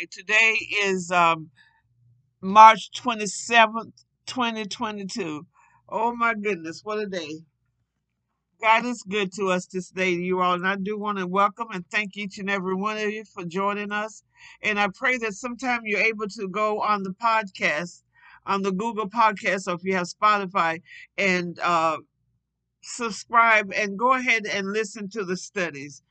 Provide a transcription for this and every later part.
Okay, today is um, March 27th, 2022. Oh my goodness, what a day. God is good to us this day, you all. And I do want to welcome and thank each and every one of you for joining us. And I pray that sometime you're able to go on the podcast, on the Google podcast, or if you have Spotify, and uh, subscribe and go ahead and listen to the studies.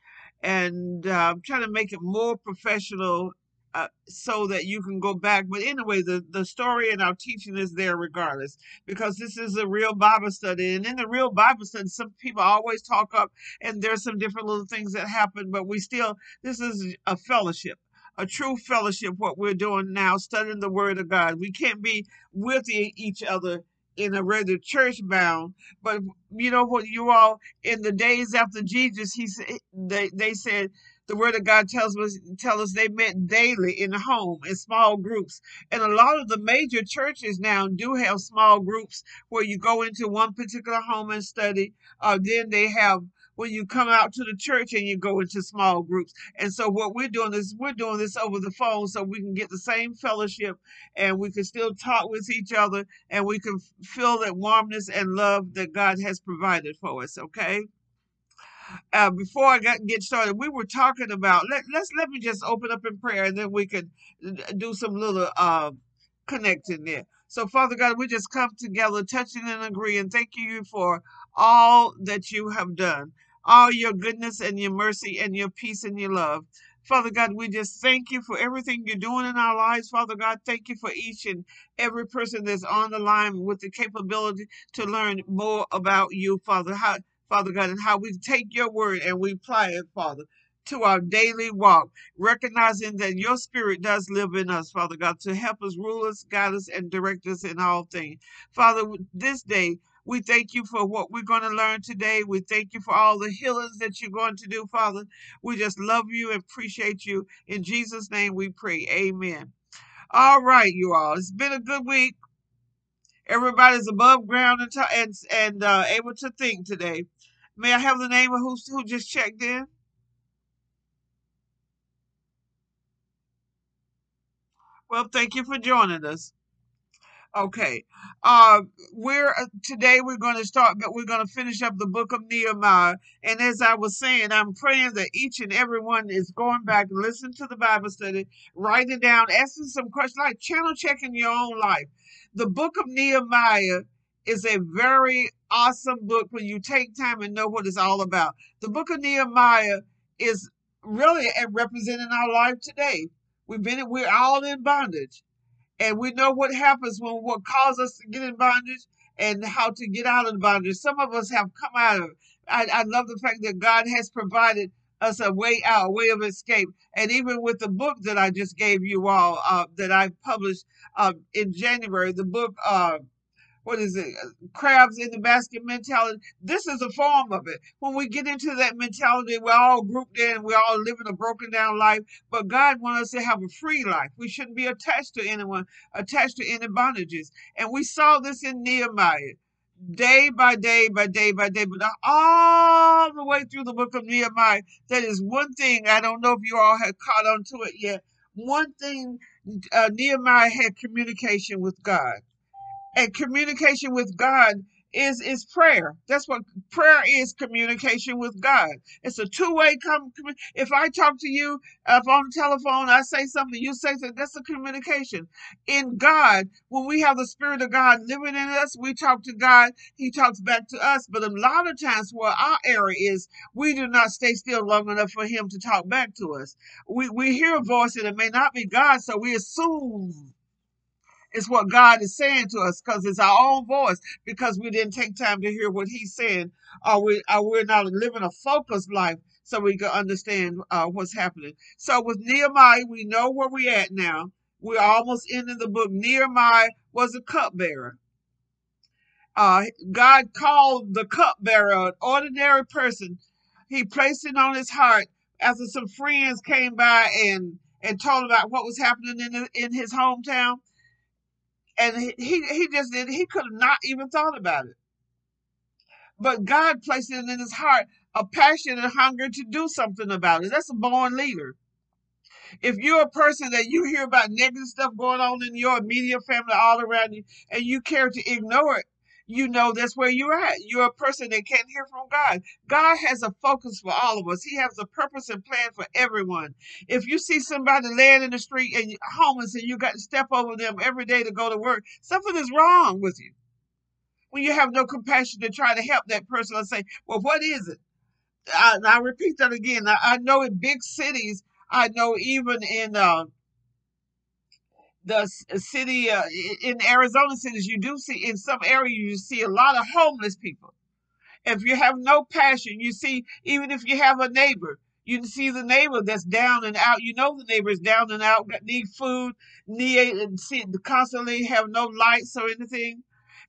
And uh, I'm trying to make it more professional uh, so that you can go back. But anyway, the, the story and our teaching is there regardless because this is a real Bible study. And in the real Bible study, some people always talk up and there's some different little things that happen, but we still, this is a fellowship. A true fellowship, what we're doing now, studying the Word of God. We can't be with each other in a regular church bound. But you know what, you all in the days after Jesus, he said they they said the word of God tells us tell us they met daily in the home in small groups. And a lot of the major churches now do have small groups where you go into one particular home and study. Uh, then they have when you come out to the church and you go into small groups. And so what we're doing is we're doing this over the phone so we can get the same fellowship and we can still talk with each other and we can feel that warmness and love that God has provided for us, okay? Uh, before I get started, we were talking about let let's let me just open up in prayer and then we could do some little uh, connecting there. So, Father God, we just come together, touching and agreeing. Thank you for all that you have done, all your goodness and your mercy and your peace and your love. Father God, we just thank you for everything you're doing in our lives. Father God, thank you for each and every person that's on the line with the capability to learn more about you, Father. How Father God, and how we take your word and we apply it, Father, to our daily walk, recognizing that your spirit does live in us, Father God, to help us, rule us, guide us, and direct us in all things. Father, this day, we thank you for what we're going to learn today. We thank you for all the healings that you're going to do, Father. We just love you and appreciate you. In Jesus' name we pray. Amen. All right, you all. It's been a good week. Everybody's above ground and, t- and, and uh, able to think today. May I have the name of who, who just checked in? Well, thank you for joining us. Okay. Uh, we're uh, today we're going to start, but we're going to finish up the book of Nehemiah. And as I was saying, I'm praying that each and every one is going back and listen to the Bible study, writing down, asking some questions, like channel checking your own life. The book of Nehemiah is a very awesome book when you take time and know what it's all about. The book of Nehemiah is really representing our life today. We've been we're all in bondage. And we know what happens when what causes us to get in bondage and how to get out of the bondage. Some of us have come out of it. I, I love the fact that God has provided us a way out, a way of escape. And even with the book that I just gave you all, uh, that I published uh, in January, the book uh, what is it, crabs in the basket mentality. This is a form of it. When we get into that mentality, we're all grouped in, we're all living a broken down life, but God wants us to have a free life. We shouldn't be attached to anyone, attached to any bondages. And we saw this in Nehemiah. Day by day by day by day, but all the way through the book of Nehemiah, that is one thing. I don't know if you all have caught on to it yet. One thing uh, Nehemiah had communication with God and communication with God is is prayer. That's what prayer is communication with God. It's a two-way com- if I talk to you if on the telephone I say something you say something that's a communication. In God, when we have the spirit of God living in us, we talk to God, he talks back to us, but a lot of times where our error is we do not stay still long enough for him to talk back to us. We we hear a voice and it may not be God, so we assume it's what God is saying to us because it's our own voice because we didn't take time to hear what He's saying, or we or we're not living a focused life so we can understand uh, what's happening. So with Nehemiah, we know where we're at now. We're almost ending the book. Nehemiah was a cupbearer. Uh, God called the cupbearer an ordinary person. He placed it on his heart after some friends came by and and told about what was happening in in his hometown and he he just did he could have not even thought about it. But god placed it in his heart a passion and hunger to do something about it. That's a born leader. If you're a person that you hear about negative stuff going on in your immediate family all around you and you care to ignore it, you know that's where you're at. You're a person that can't hear from God. God has a focus for all of us. He has a purpose and plan for everyone. If you see somebody laying in the street and homeless and you got to step over them every day to go to work, something is wrong with you. When you have no compassion to try to help that person and say, well, what is it? I, I repeat that again. I, I, know in big cities, I know even in uh, the city uh, in Arizona cities, you do see in some areas you see a lot of homeless people. If you have no passion, you see even if you have a neighbor, you see the neighbor that's down and out. You know the neighbor is down and out, need food, need see, constantly have no lights or anything.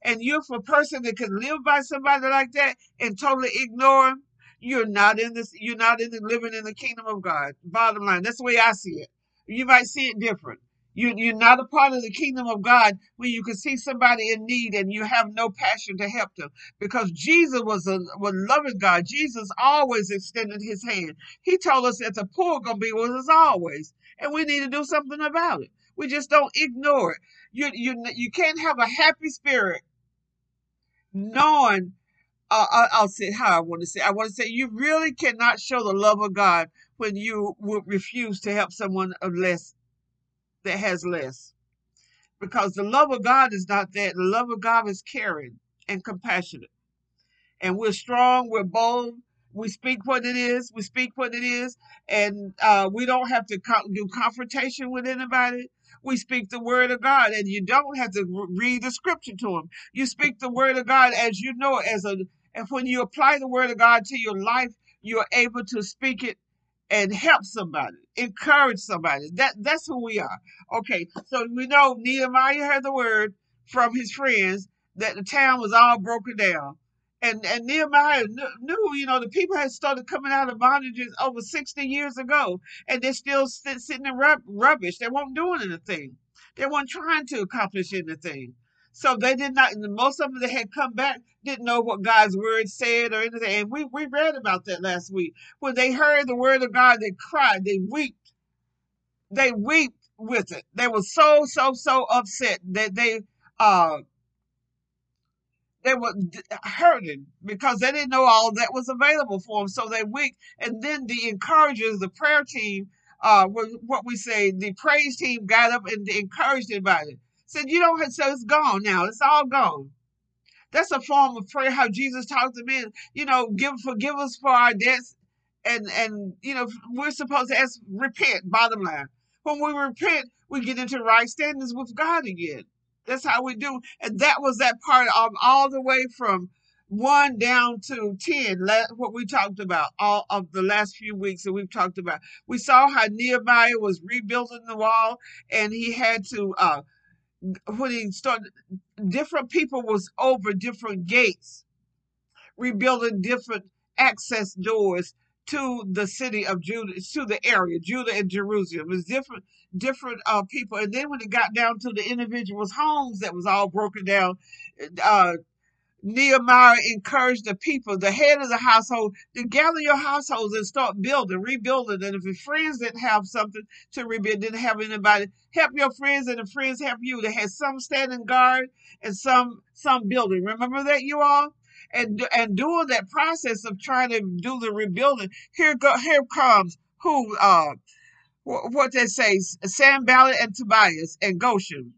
And you're a person that can live by somebody like that and totally ignore them you're not in this you're not in the living in the kingdom of god bottom line that's the way i see it you might see it different you, you're not a part of the kingdom of god when you can see somebody in need and you have no passion to help them. Because jesus was a was loving god. Jesus always extended his hand. He told us that the poor gonna be with us always and we need to do something about it. We just don't ignore it. You you you can't have a happy spirit knowing uh, I'll say how I want to say. I want to say you really cannot show the love of God when you would refuse to help someone of less that has less, because the love of God is not that. The love of God is caring and compassionate, and we're strong. We're bold. We speak what it is. We speak what it is, and uh, we don't have to co- do confrontation with anybody. We speak the word of God, and you don't have to read the scripture to them. You speak the word of God as you know it, as a and when you apply the word of God to your life, you're able to speak it and help somebody, encourage somebody. That that's who we are. Okay, so we know Nehemiah heard the word from his friends that the town was all broken down. And and Nehemiah knew, you know, the people had started coming out of bondages over 60 years ago, and they're still sit, sitting in rub, rubbish. They weren't doing anything. They weren't trying to accomplish anything. So they did not, most of them that had come back didn't know what God's word said or anything. And we, we read about that last week. When they heard the word of God, they cried, they wept. They wept with it. They were so, so, so upset that they, uh, they were hurting because they didn't know all that was available for them. So they wept. And then the encouragers, the prayer team, uh, what we say, the praise team got up and encouraged everybody said, You have, so it's gone now. It's all gone. That's a form of prayer, how Jesus talked to men, you know, give forgive us for our debts. And and you know, we're supposed to ask repent, bottom line. When we repent, we get into right standings with God again. That's how we do. And that was that part of all the way from one down to 10, what we talked about all of the last few weeks that we've talked about. We saw how Nehemiah was rebuilding the wall and he had to uh, when he started, different people was over different gates, rebuilding different access doors to the city of Judah, to the area, Judah and Jerusalem. It was different, different uh, people. And then when it got down to the individuals' homes that was all broken down, uh, Nehemiah encouraged the people, the head of the household, to gather your households and start building, rebuilding. And if your friends didn't have something to rebuild, didn't have anybody, help your friends and the friends help you. They had some standing guard and some some building. Remember that you all? And and doing that process of trying to do the rebuilding, here go here comes who uh what they say, Sanballat and Tobias and Geshem.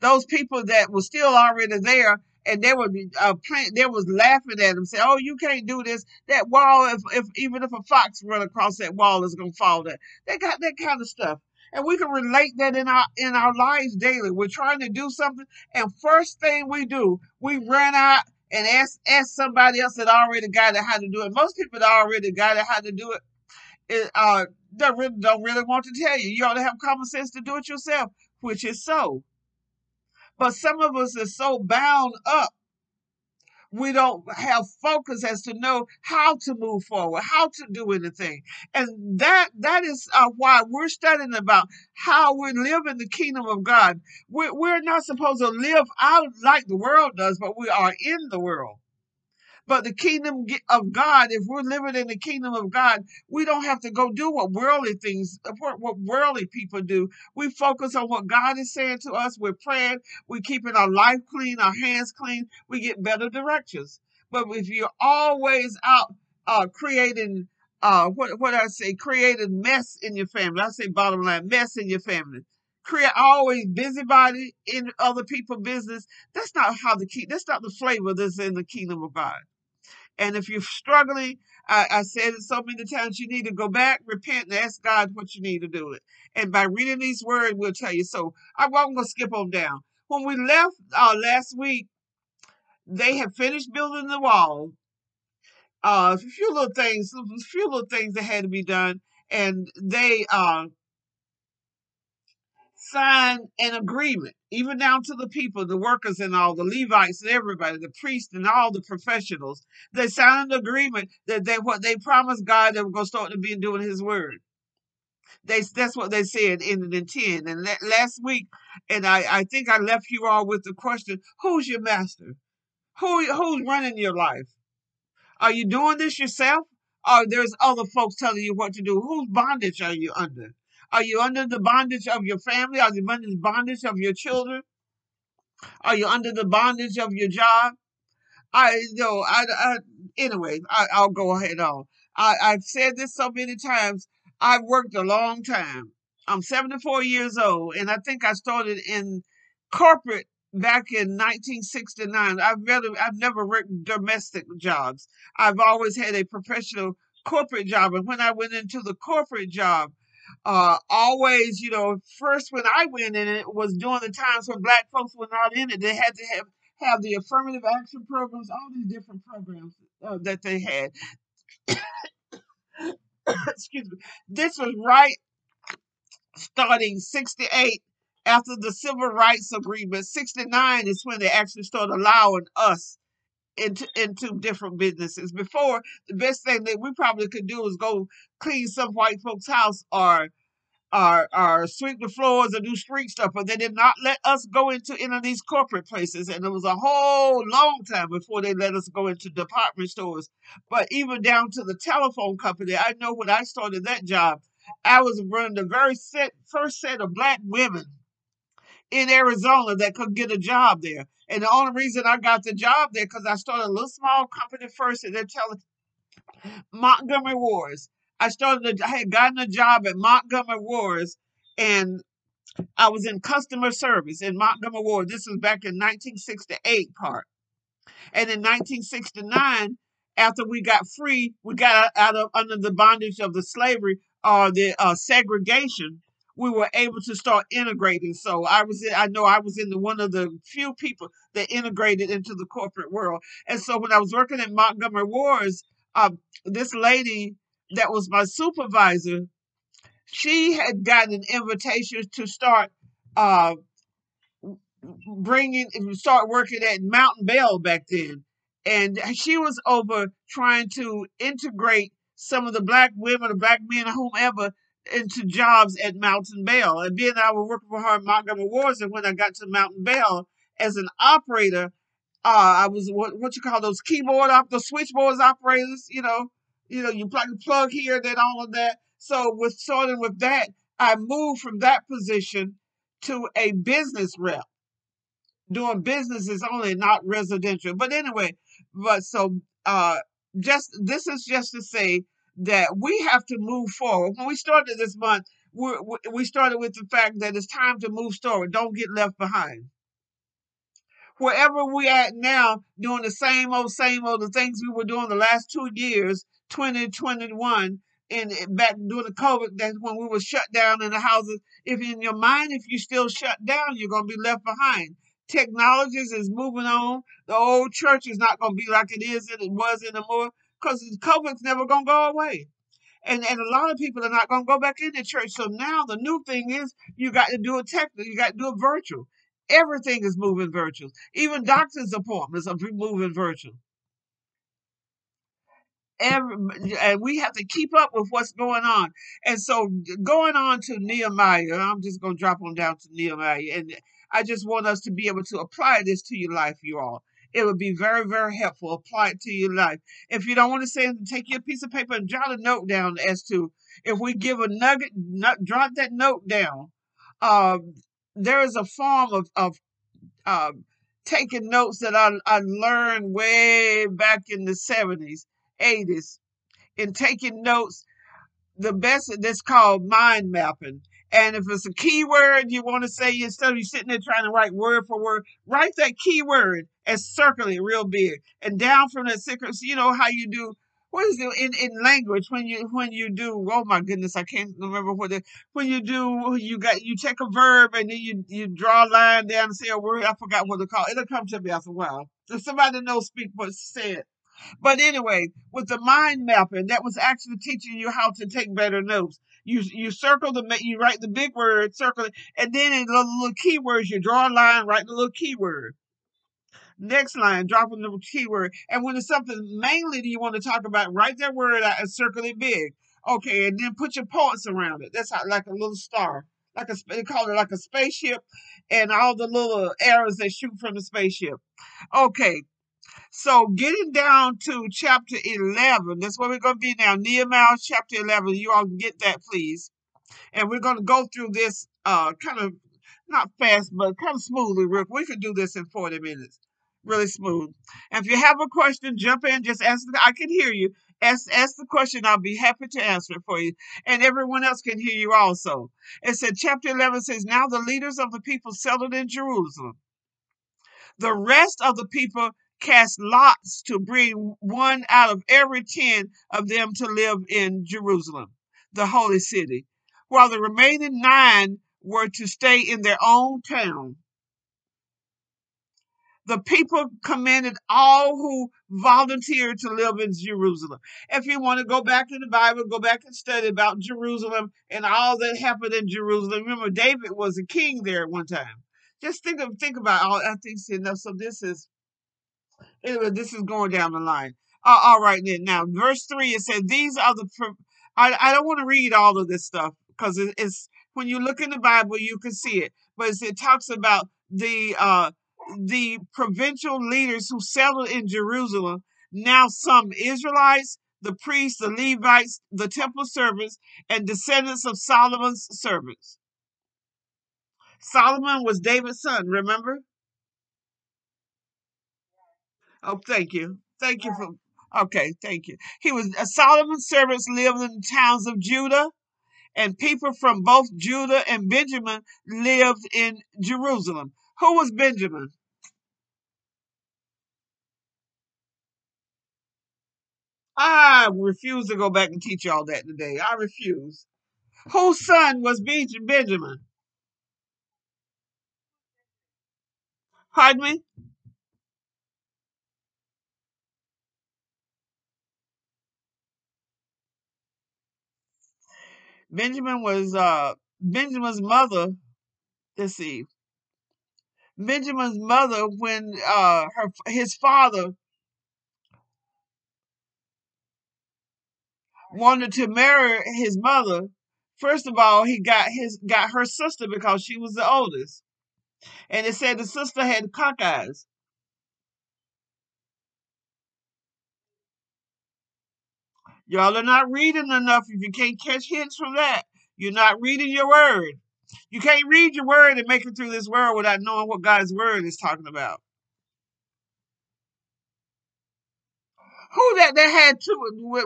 Those people that were still already there and they were uh, playing, they was laughing at him, saying, "Oh, you can't do this. That wall, if, if even if a fox run across that wall, is gonna fall there." They got that kind of stuff, and we can relate that in our in our lives daily. We're trying to do something, and first thing we do, we run out and ask ask somebody else that already got it how to do it. Most people that already got it how to do it, it uh, don't really, don't really want to tell you. You ought to have common sense to do it yourself, which is so. But some of us are so bound up. We don't have focus as to know how to move forward, how to do anything. And that that is uh, why we're studying about how we live in the kingdom of God. We're, we're not supposed to live out like the world does, but we are in the world. But the kingdom of God, if we're living in the kingdom of God, we don't have to go do what worldly things, what, worldly people do. We focus on what God is saying to us. We're praying. We're keeping our life clean, our hands clean. We get better directions. But if you're always out uh, creating, uh, what what I say, creating mess in your family. I say bottom line, mess in your family. Create always busybody in other people's business. That's not how the key. That's not the flavor that's in the kingdom of God. And if you're struggling, I, I said it so many times, you need to go back, repent, and ask God what you need to do it. And by reading these words, we'll tell you. So I'm going to skip on down. When we left uh, last week, they had finished building the wall. Uh, a few little things, a few little things that had to be done, and they uh, signed an agreement, even down to the people, the workers and all, the Levites and everybody, the priests and all the professionals. They signed an agreement that they what they promised God they were going to start to be doing His word. They that's what they said in the ten. And la- last week, and I I think I left you all with the question: Who's your master? Who who's running your life? Are you doing this yourself? Or there's other folks telling you what to do? Whose bondage are you under? Are you under the bondage of your family? Are you under the bondage of your children? Are you under the bondage of your job? I know I, I anyway I, I'll go ahead on. I, I've said this so many times. I've worked a long time. I'm 74 years old, and I think I started in corporate back in 1969. I've really I've never worked domestic jobs. I've always had a professional corporate job, and when I went into the corporate job, uh, always you know first when I went in it was during the times when black folks were not in it. They had to have have the affirmative action programs, all these different programs uh, that they had. Excuse me. This was right starting 68 after the civil rights agreement 69 is when they actually started allowing us into into different businesses. Before the best thing that we probably could do is go clean some white folks house or or or sweep the floors or do street stuff but they did not let us go into any of these corporate places and it was a whole long time before they let us go into department stores. But even down to the telephone company i know when i started that job I was running the very set, first set of black women in Arizona that could get a job there. And the only reason I got the job there because I started a little small company first and they're telling Montgomery Ward's. I started, I had gotten a job at Montgomery Ward's and I was in customer service in Montgomery Ward. This was back in 1968 part. And in 1969, after we got free, we got out of under the bondage of the slavery or the uh, segregation. We were able to start integrating. So I was, in, I know I was in the one of the few people that integrated into the corporate world. And so when I was working at Montgomery Ward's, um, this lady that was my supervisor, she had gotten an invitation to start. Uh, bringing start working at Mountain Bell back then, and she was over trying to integrate some of the black women, or black men, or whomever, into jobs at Mountain Bell. And being that I was working for her at Montgomery Ward's, and when I got to Mountain Bell as an operator, uh, I was what what you call those keyboard op the switchboards operators, you know, you know, you plug plug here, then all of that. So with starting with that, I moved from that position to a business rep doing business is only not residential. But anyway, but so uh just this is just to say that we have to move forward. When we started this month, we we started with the fact that it's time to move forward. Don't get left behind wherever we at now, doing the same old, same old, the things we were doing the last two years, 2021, and back during the COVID, that's when we were shut down in the houses. If in your mind, if you still shut down, you're going to be left behind. Technologies is moving on. The old church is not going to be like it is and it was anymore because COVID's never going to go away and and a lot of people are not going to go back into church. So now the new thing is you got to do it technical, you got to do it virtual. Everything is moving virtual. Even doctor's appointments are moving virtual. Every, and we have to keep up with what's going on. And so going on to Nehemiah, I'm just going to drop on down to Nehemiah. And I just want us to be able to apply this to your life, you all. It would be very, very helpful. Apply it to your life. If you don't want to say it, take your piece of paper and jot a note down as to if we give a nugget, not, jot that note down. Um, there is a form of, of um, taking notes that I, I learned way back in the 70s, 80s, in taking notes the best that's called mind mapping. And if it's a keyword you want to say instead of you sitting there trying to write word for word, write that keyword and circle it real big. And down from that circle, you know how you do what is it in, in language when you when you do oh my goodness I can't remember what it when you do you got you take a verb and then you you draw a line down and say a word I forgot what to call it. it'll come to me after a while if somebody knows speak what say it but anyway, with the mind mapping, that was actually teaching you how to take better notes. You you circle the you write the big word, circle it, and then in the little keywords, you draw a line, write the little keyword. Next line, drop in the keyword. And when it's something mainly that you want to talk about, write that word out and circle it big. Okay, and then put your points around it. That's how, like a little star, like a they call it like a spaceship, and all the little arrows that shoot from the spaceship. Okay, so getting down to chapter 11, that's where we're going to be now. Nehemiah chapter 11. You all get that, please. And we're going to go through this uh, kind of, not fast, but kind of smoothly. We could do this in 40 minutes. Really smooth. And if you have a question, jump in, just ask. I can hear you. Ask, ask the question. I'll be happy to answer it for you. And everyone else can hear you also. It said, chapter 11 says, Now the leaders of the people settled in Jerusalem. The rest of the people cast lots to bring one out of every ten of them to live in Jerusalem, the holy city, while the remaining nine were to stay in their own town. The people commanded all who volunteered to live in Jerusalem. If you want to go back in the Bible, go back and study about Jerusalem and all that happened in Jerusalem. Remember, David was a king there at one time. Just think of think about all I think you know. So this is Anyway, this is going down the line. Uh, all right, then. Now, verse 3, it said, These are the. I, I don't want to read all of this stuff because it, it's when you look in the Bible, you can see it. But it talks about the uh, the provincial leaders who settled in Jerusalem, now some Israelites, the priests, the Levites, the temple servants, and descendants of Solomon's servants. Solomon was David's son, remember? Oh, thank you. Thank you for. Okay, thank you. He was uh, Solomon's servants lived in the towns of Judah, and people from both Judah and Benjamin lived in Jerusalem. Who was Benjamin? I refuse to go back and teach y'all that today. I refuse. Whose son was Benjamin? Pardon me? Benjamin was uh Benjamin's mother. Let's see. Benjamin's mother, when uh her his father wanted to marry his mother, first of all, he got his got her sister because she was the oldest. And it said the sister had cock Y'all are not reading enough if you can't catch hints from that. You're not reading your word. You can't read your word and make it through this world without knowing what God's word is talking about. Who that that had two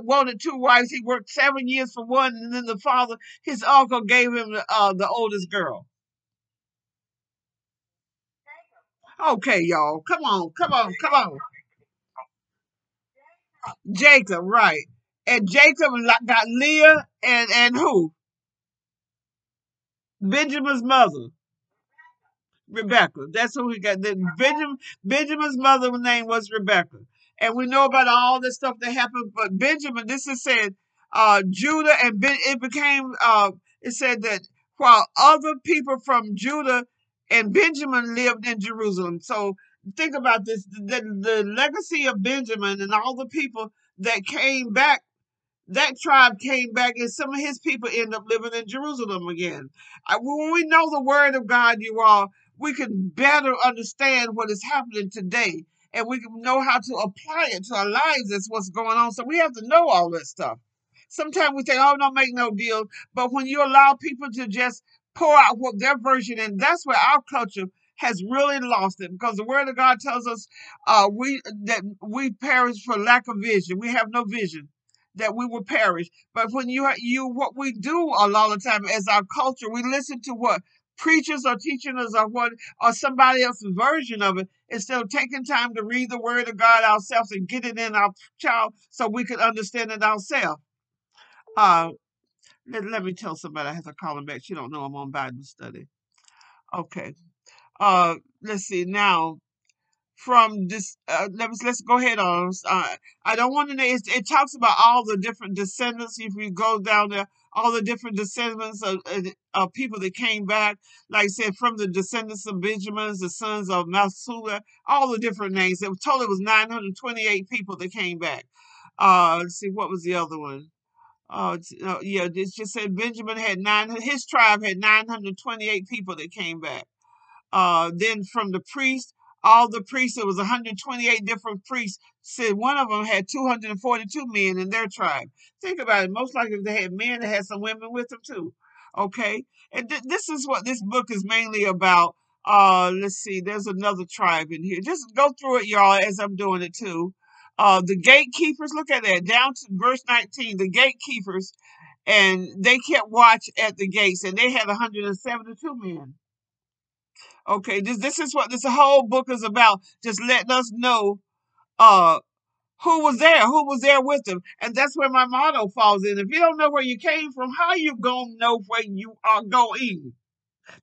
wanted two wives? He worked seven years for one, and then the father, his uncle, gave him uh, the oldest girl. Okay, y'all, come on, come on, come on. Jacob, right? And Jacob got Leah and and who? Benjamin's mother. Rebecca. That's who he got. Then Benjamin, Benjamin's mother's name was Rebecca. And we know about all this stuff that happened. But Benjamin, this is said, uh, Judah and ben, it became, uh, it said that while other people from Judah and Benjamin lived in Jerusalem. So think about this the, the legacy of Benjamin and all the people that came back that tribe came back and some of his people end up living in Jerusalem again. when we know the word of God, you all, we can better understand what is happening today. and we can know how to apply it to our lives. That's what's going on. So we have to know all that stuff. Sometimes we say, "Oh, don't make no deal," but when you allow people to just pour out what their version, and that's where our culture has really lost it because the word of God tells us uh, we that we perish for lack of vision. We have no vision that we will perish. But when you you what we do a lot of time as our culture, we listen to what preachers are teaching us or what or somebody else's version of it instead of taking time to read the word of God ourselves and get it in our child so we can understand it ourselves. Uh let, let me tell somebody I have to call him back. She don't know I'm on Bible study. Okay. Uh let's see now from this uh, let's let's go ahead on uh, i don't want to know it, it talks about all the different descendants if you go down there all the different descendants of, of, of people that came back like i said from the descendants of benjamin the sons of Masulah, all the different names it was it was 928 people that came back uh let's see what was the other one uh, uh yeah, it just said Benjamin had nine. His tribe had nine hundred twenty-eight people that came back. Uh, then from the priests, all the priests, it was 128 different priests, said one of them had 242 men in their tribe. Think about it. Most likely they had men, that had some women with them too. Okay. And th- this is what this book is mainly about. Uh, let's see, there's another tribe in here. Just go through it, y'all, as I'm doing it too. Uh, the gatekeepers, look at that, down to verse 19, the gatekeepers, and they kept watch at the gates, and they had 172 men. Okay, this this is what this whole book is about. Just letting us know uh who was there, who was there with them. And that's where my motto falls in. If you don't know where you came from, how you gonna know where you are going?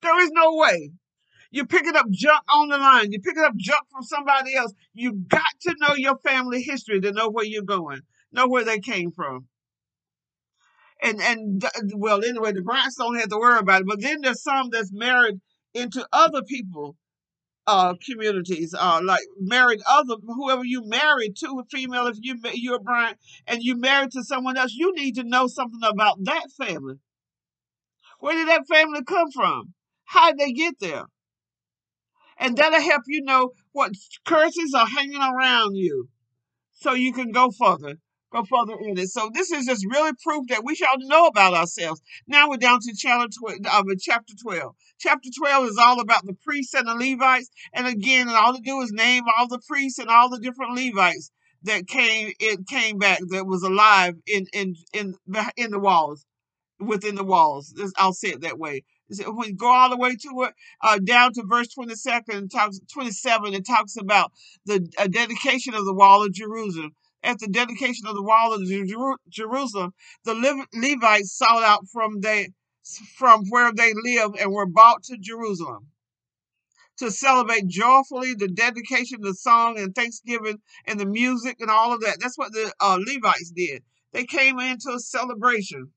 There is no way. You're picking up junk on the line. You're picking up junk from somebody else. You got to know your family history to know where you're going, know where they came from. And and well, anyway, the Bryants don't have to worry about it. But then there's some that's married into other people uh communities uh like married other whoever you married to a female if you you're a Bryant and you married to someone else you need to know something about that family. Where did that family come from? How did they get there? And that'll help you know what curses are hanging around you so you can go further go further in it so this is just really proof that we shall know about ourselves now we're down to chapter 12, uh, chapter 12 chapter 12 is all about the priests and the levites and again all to do is name all the priests and all the different levites that came it came back that was alive in in in in the walls within the walls. I'll say it that way. When go all the way to it, uh, down to verse 22nd, talks 27, it talks about the uh, dedication of the wall of Jerusalem. At the dedication of the wall of Jer- Jerusalem, the Le- Levites sought out from they from where they lived and were brought to Jerusalem to celebrate joyfully the dedication, the song and thanksgiving and the music and all of that. That's what the uh, Levites did. They came into a celebration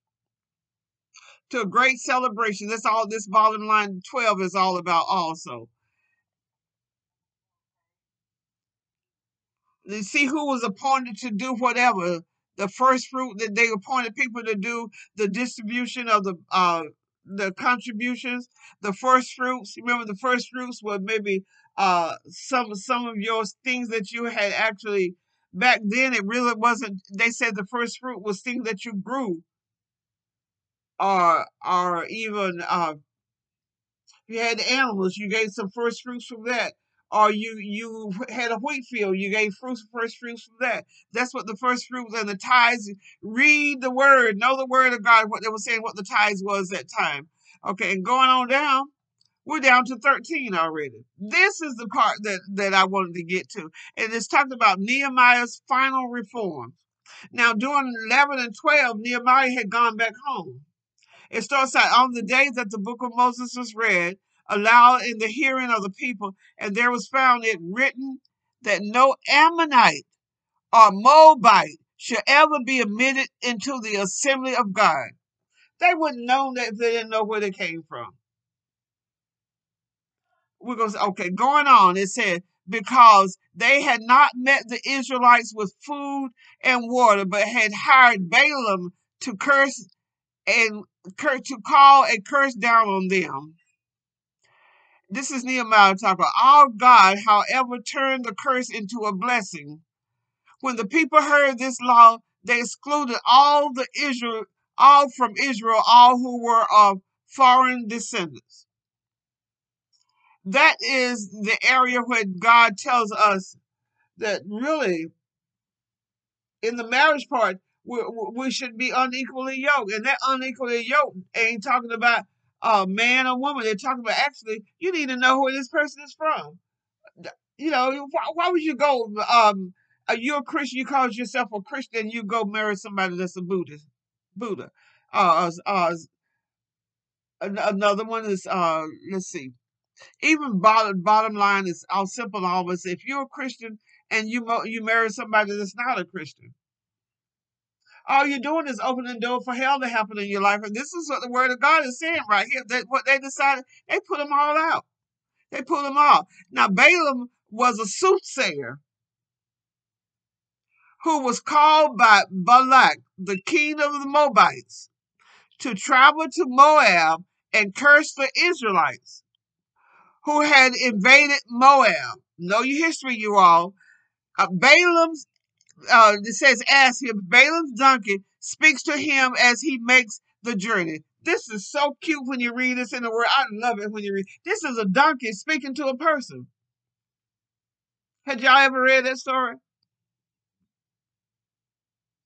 to a great celebration. That's all this volume line 12 is all about also. See who was appointed to do whatever. The first fruit that they appointed people to do the distribution of the uh the contributions, the first fruits. Remember the first fruits were maybe uh some some of your things that you had actually back then it really wasn't they said the first fruit was things that you grew or or even uh, you had animals, you gave some first fruits from that. Or you you had a wheat field, you gave fruits first fruits from that. That's what the first fruits and the tithes. Read the word, know the word of God. What they were saying, what the tithes was that time. Okay, and going on down, we're down to 13 already. This is the part that, that I wanted to get to. And it's talking about Nehemiah's final reform. Now, during 11 and 12, Nehemiah had gone back home. It starts out on the day that the book of Moses was read, aloud in the hearing of the people, and there was found it written that no Ammonite or Moabite should ever be admitted into the assembly of God. They wouldn't know that if they didn't know where they came from. We're going to say, okay, going on, it said, because they had not met the Israelites with food and water, but had hired Balaam to curse and to call a curse down on them. This is Nehemiah talking. Our God, however, turned the curse into a blessing. When the people heard this law, they excluded all the Israel, all from Israel, all who were of foreign descendants. That is the area where God tells us that really, in the marriage part, we, we should be unequally yoked. And that unequally yoked ain't talking about a man or woman. They're talking about actually, you need to know where this person is from. You know, why, why would you go? Um, are you a Christian? You call yourself a Christian? You go marry somebody that's a Buddhist, Buddha. Uh, uh, another one is uh, let's see. Even bottom bottom line is all simple. Always, if you're a Christian and you you marry somebody that's not a Christian, all you're doing is opening the door for hell to happen in your life. And this is what the word of God is saying right here. That what they decided, they put them all out. They put them all. Now Balaam was a soothsayer who was called by Balak, the king of the Moabites, to travel to Moab and curse the Israelites who had invaded Moab. Know your history, you all. Uh, Balaam's uh, it says, ask him. Balaam's donkey speaks to him as he makes the journey. This is so cute when you read this in the word. I love it when you read. This is a donkey speaking to a person. Had y'all ever read that story?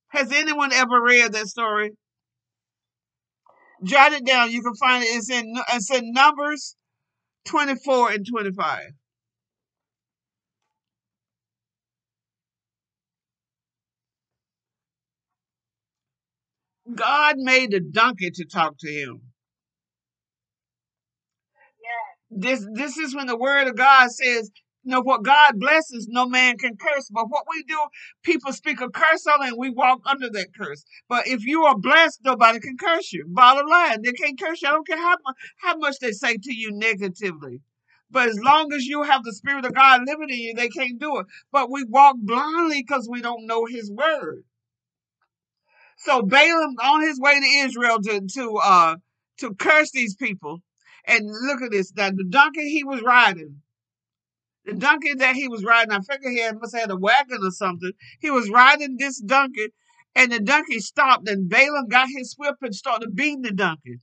Has anyone ever read that story? Jot it down. You can find it. It's in it's in Numbers 24 and 25. God made a donkey to talk to him. This this is when the word of God says, you know, what God blesses, no man can curse. But what we do, people speak a curse on it and we walk under that curse. But if you are blessed, nobody can curse you. Bottom line, they can't curse you. I don't care how, how much they say to you negatively. But as long as you have the Spirit of God living in you, they can't do it. But we walk blindly because we don't know His word. So Balaam on his way to Israel to to uh to curse these people. And look at this. That the donkey he was riding, the donkey that he was riding, I figure he must have had a wagon or something. He was riding this donkey, and the donkey stopped, and Balaam got his whip and started beating the donkey.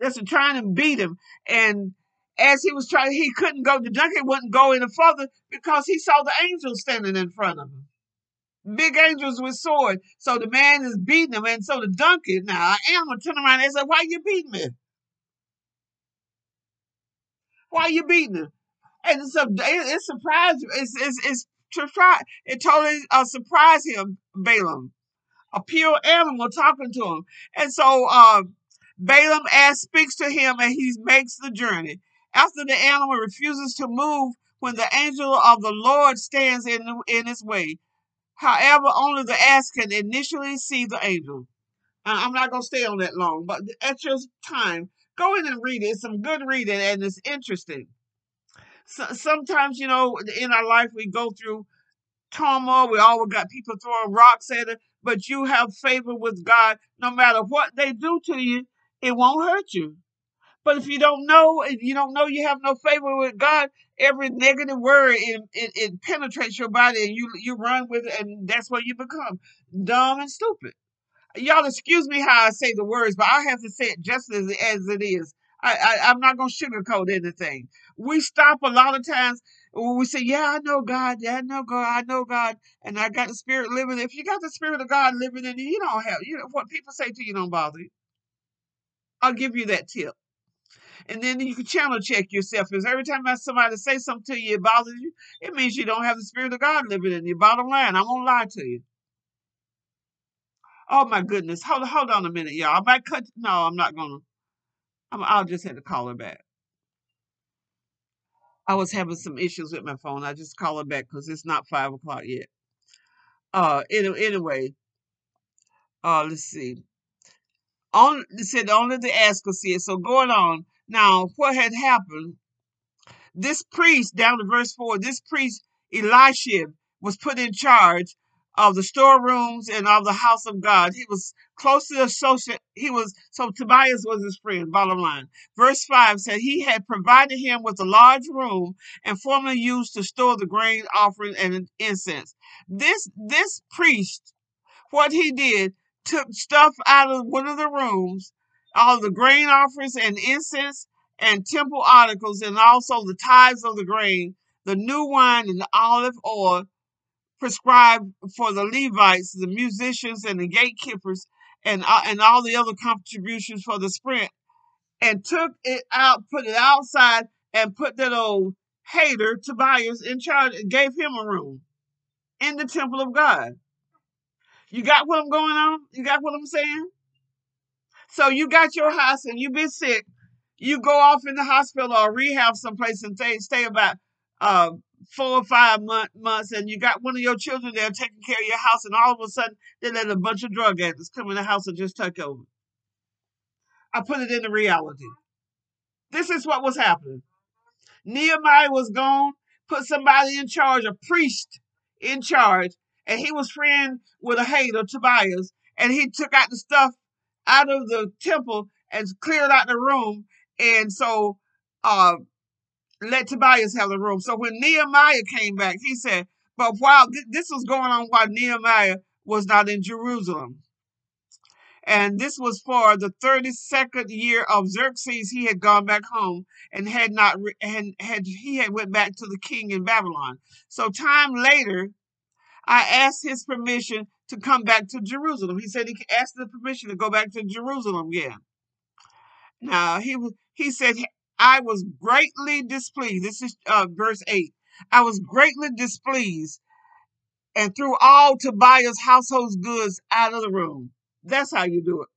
Just trying to beat him. And as he was trying, he couldn't go. The donkey wouldn't go any further because he saw the angel standing in front of him big angels with swords. So the man is beating him, and so the donkey now animal turn around and say, "Why you beating me? Why you beating him?" And it, it surprised it's it's it's try it totally uh, surprised him Balaam, a pure animal talking to him, and so uh, Balaam asks speaks to him, and he makes the journey. After the animal refuses to move when the angel of the Lord stands in in his way, However, only the ass can initially see the angel. I'm not going to stay on that long, but at your time, go in and read it. It's some good reading and it's interesting. So, sometimes, you know, in our life, we go through turmoil. We always got people throwing rocks at it, but you have favor with God. No matter what they do to you, it won't hurt you. But if you don't know, if you don't know you have no favor with God, every negative word it, it, it penetrates your body and you you run with it, and that's what you become dumb and stupid. Y'all excuse me how I say the words, but I have to say it just as, as it is. I, I I'm not gonna sugarcoat anything. We stop a lot of times when we say, "Yeah, I know God. Yeah, I know God. I know God, and I got the Spirit living." If you got the Spirit of God living in you, you don't have you know what people say to you don't bother you. I'll give you that tip. And then you can channel check yourself. Because every time somebody say something to you, it bothers you, it means you don't have the Spirit of God living in you. Bottom line, I won't lie to you. Oh my goodness. Hold hold on a minute, y'all. I might cut. No, I'm not gonna. I'll just have to call her back. I was having some issues with my phone. I just call her back because it's not five o'clock yet. Uh, anyway. Uh, let's see. On said only the asker see it. So going on now, what had happened this priest, down to verse 4, this priest, Elisha, was put in charge of the storerooms and of the house of God. He was closely associated. He was so Tobias was his friend. Bottom line, verse five said he had provided him with a large room and formerly used to store the grain offering and incense. This this priest, what he did, took stuff out of one of the rooms, all the grain offerings and incense and temple articles, and also the tithes of the grain, the new wine and the olive oil prescribed for the Levites, the musicians, and the gatekeepers, and uh, and all the other contributions for the sprint, and took it out, put it outside, and put that old hater Tobias in charge, and gave him a room in the temple of God. You got what I'm going on? You got what I'm saying? So you got your house and you've been sick. You go off in the hospital or rehab someplace and stay, stay about uh, four or five month, months, and you got one of your children there taking care of your house, and all of a sudden they let a bunch of drug addicts come in the house and just take over. I put it into reality. This is what was happening. Nehemiah was gone, put somebody in charge, a priest in charge, and he was friend with a hater, Tobias, and he took out the stuff out of the temple and cleared out the room. And so uh, let Tobias have the room. So when Nehemiah came back, he said, but while th- this was going on while Nehemiah was not in Jerusalem. And this was for the 32nd year of Xerxes. He had gone back home and had not, re- and had, he had went back to the king in Babylon. So time later, I asked his permission to come back to Jerusalem. He said he asked the permission to go back to Jerusalem again. Now he he said I was greatly displeased. This is uh, verse eight. I was greatly displeased and threw all Tobiah's household goods out of the room. That's how you do it.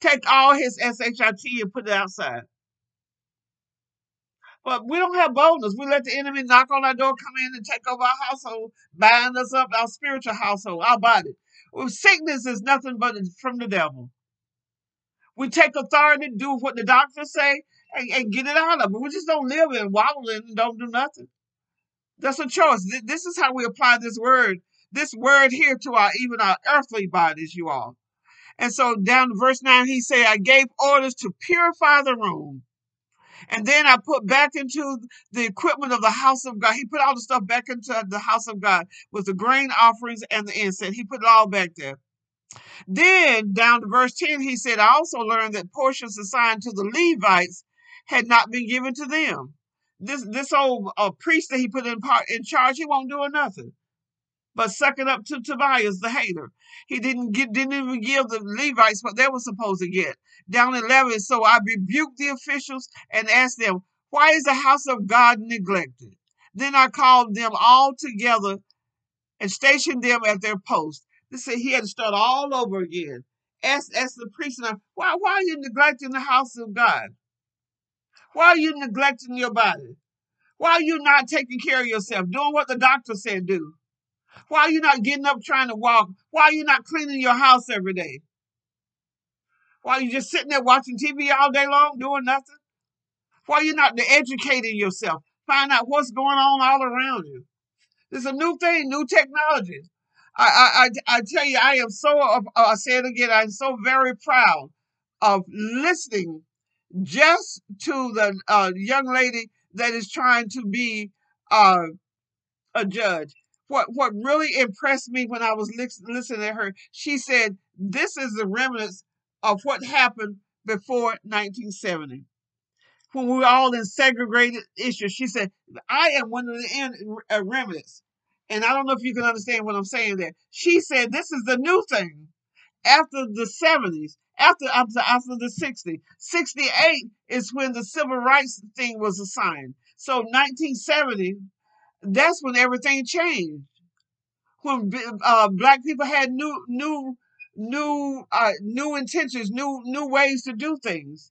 Take all his shit and put it outside. But we don't have boldness. We let the enemy knock on our door, come in and take over our household, bind us up, our spiritual household, our body. Well, sickness is nothing but from the devil. We take authority, do what the doctors say, and, and get it out of it. We just don't live in and don't do nothing. That's a choice. This is how we apply this word, this word here to our even our earthly bodies, you all. And so down to verse 9, he said, I gave orders to purify the room. And then I put back into the equipment of the house of God. He put all the stuff back into the house of God with the grain offerings and the incense. He put it all back there. Then down to verse 10, he said, I also learned that portions assigned to the Levites had not been given to them. This this old uh, priest that he put in part in charge, he won't do nothing but suck it up to Tobias, the hater. He didn't get didn't even give the Levites what they were supposed to get. Down in 11, so I rebuked the officials and asked them, Why is the house of God neglected? Then I called them all together and stationed them at their post. They said he had to start all over again. Ask, ask the priest, why, why are you neglecting the house of God? Why are you neglecting your body? Why are you not taking care of yourself, doing what the doctor said do? Why are you not getting up trying to walk? Why are you not cleaning your house every day? Why are you just sitting there watching TV all day long doing nothing? Why are you not educating yourself? Find out what's going on all around you. It's a new thing, new technology. I, I, I, I tell you, I am so, uh, I say it again, I'm so very proud of listening just to the uh, young lady that is trying to be uh, a judge. What what really impressed me when I was lis- listening to her, she said, "This is the remnants of what happened before 1970." when we were all in segregated issues. She said, I am one of the uh, remnants. And I don't know if you can understand what I'm saying there. She said, this is the new thing. After the 70s, after, after, after the 60s, 68 is when the civil rights thing was assigned. So 1970, that's when everything changed. When uh, black people had new, new, new, uh, new intentions, new, new ways to do things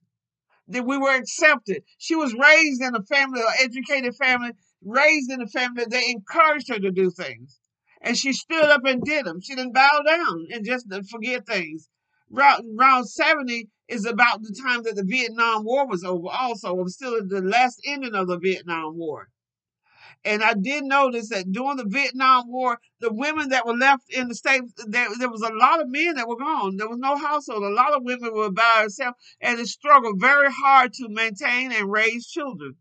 that we were accepted. She was raised in a family, an educated family, raised in a family that encouraged her to do things. And she stood up and did them. She didn't bow down and just forget things. Round, round 70 is about the time that the Vietnam War was over, also. It was still the last ending of the Vietnam War. And I did notice that during the Vietnam War, the women that were left in the states, there, there was a lot of men that were gone. There was no household. A lot of women were by themselves and they struggled very hard to maintain and raise children.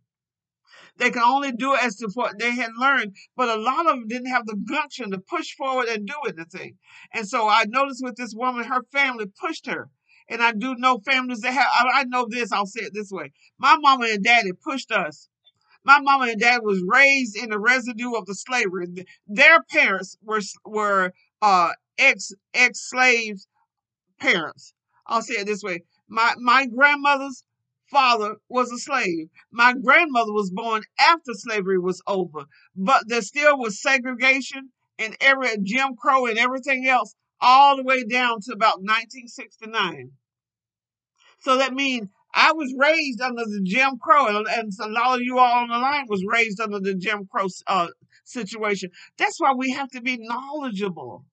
They could only do it as to what they had learned, but a lot of them didn't have the gumption to push forward and do anything. And so I noticed with this woman, her family pushed her. And I do know families that have, I know this, I'll say it this way. My mama and daddy pushed us my mama and dad was raised in the residue of the slavery. Their parents were were uh, ex ex slaves parents. I'll say it this way: my my grandmother's father was a slave. My grandmother was born after slavery was over, but there still was segregation and every Jim Crow and everything else all the way down to about 1969. So that means I was raised under the Jim Crow, and, and a lot of you all on the line was raised under the Jim Crow uh, situation. That's why we have to be knowledgeable,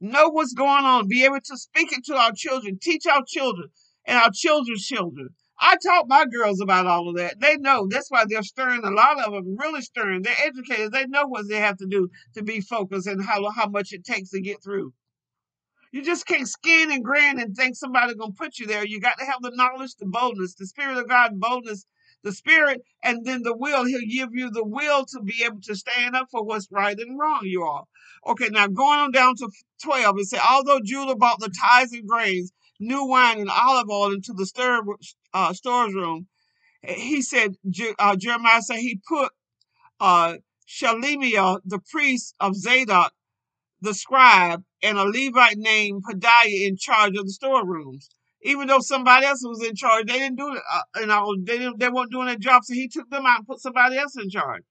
know what's going on, be able to speak it to our children, teach our children and our children's children. I taught my girls about all of that. They know. That's why they're stirring. A lot of them really stirring. They're educated. They know what they have to do to be focused and how how much it takes to get through. You just can't skin and grin and think somebody's gonna put you there. You got to have the knowledge, the boldness, the spirit of God, boldness, the spirit, and then the will. He'll give you the will to be able to stand up for what's right and wrong, you all. Okay, now going on down to 12, it said, although Judah bought the tithes and grains, new wine and olive oil into the stir, uh, storage room, he said, uh, Jeremiah said he put uh, Shelemiah, the priest of Zadok, the scribe and a Levite named Pedaiah in charge of the storerooms. Even though somebody else was in charge, they didn't do it. Uh, you know, they didn't, they weren't doing their job, so he took them out and put somebody else in charge.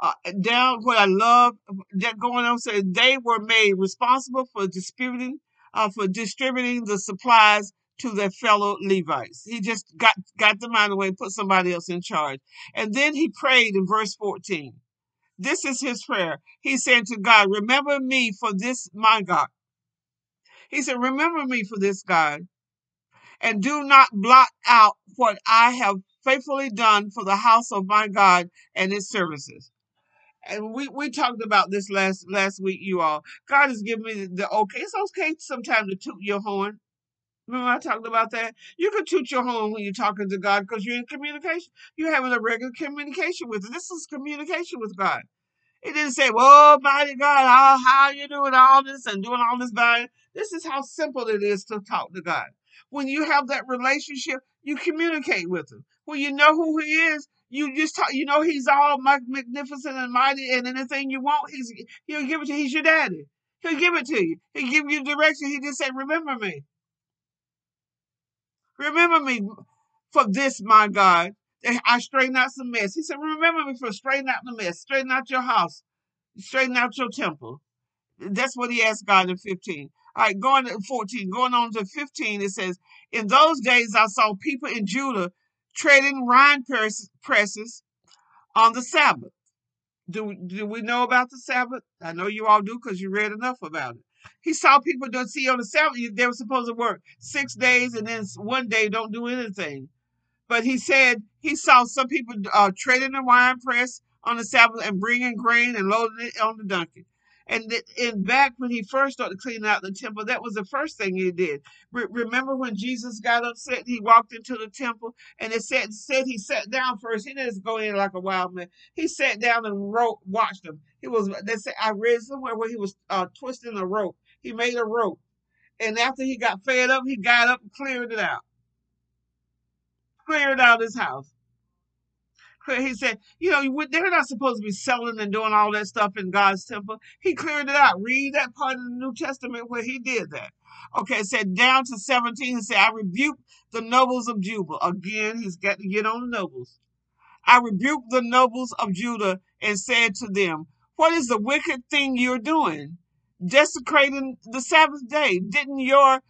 Uh, down what I love that going on says they were made responsible for distributing uh, for distributing the supplies to their fellow Levites. He just got got them out of the way, and put somebody else in charge, and then he prayed in verse fourteen. This is his prayer. He said to God, Remember me for this, my God. He said, Remember me for this, God, and do not blot out what I have faithfully done for the house of my God and its services. And we, we talked about this last last week, you all. God has given me the, the okay. It's okay sometimes to toot your horn. Remember I talked about that? You can toot your horn when you're talking to God because you're in communication. You're having a regular communication with Him. This is communication with God. It didn't say, "Well, mighty God, how how you doing all this and doing all this by." This is how simple it is to talk to God. When you have that relationship, you communicate with Him. When you know who He is, you just talk. You know He's all magnificent and mighty, and anything you want, He's He'll give it to. you. He's your daddy. He'll give it to you. He'll give you direction. He just said, "Remember me. Remember me for this, my God." I straighten out some mess. He said, "Remember me for straightening out the mess, straighten out your house, straighten out your temple." That's what he asked God in 15. All right, going to 14, going on to 15, it says, In those days I saw people in Judah trading wine presses on the Sabbath. Do, do we know about the Sabbath? I know you all do because you read enough about it. He saw people don't see on the Sabbath, they were supposed to work six days and then one day don't do anything but he said he saw some people uh, trading the wine press on the Sabbath and bringing grain and loading it on the donkey. And in back when he first started cleaning out the temple, that was the first thing he did. Re- remember when Jesus got upset, he walked into the temple and it said said he sat down first. He didn't go in like a wild man. He sat down and wrote, watched them. He was they said I read somewhere where he was uh, twisting a rope. He made a rope, and after he got fed up, he got up and cleared it out, cleared out his house. He said, you know, they're not supposed to be selling and doing all that stuff in God's temple. He cleared it out. Read that part of the New Testament where he did that. Okay, said down to 17, he said, I rebuke the nobles of Judah. Again, he's got to get on the nobles. I rebuked the nobles of Judah and said to them, What is the wicked thing you're doing? Desecrating the Sabbath day. Didn't your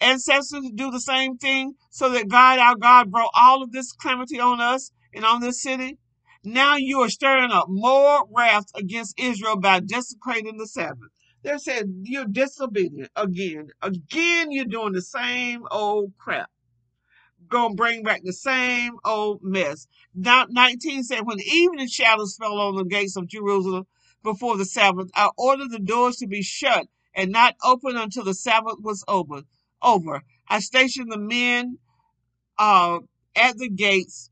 ancestors do the same thing so that God, our God, brought all of this calamity on us and on this city? Now you are stirring up more wrath against Israel by desecrating the Sabbath. They said you're disobedient again. Again, you're doing the same old crap. gonna bring back the same old mess. Now, 19 said, when evening shadows fell on the gates of Jerusalem before the Sabbath, I ordered the doors to be shut and not open until the Sabbath was over. Over. I stationed the men uh, at the gates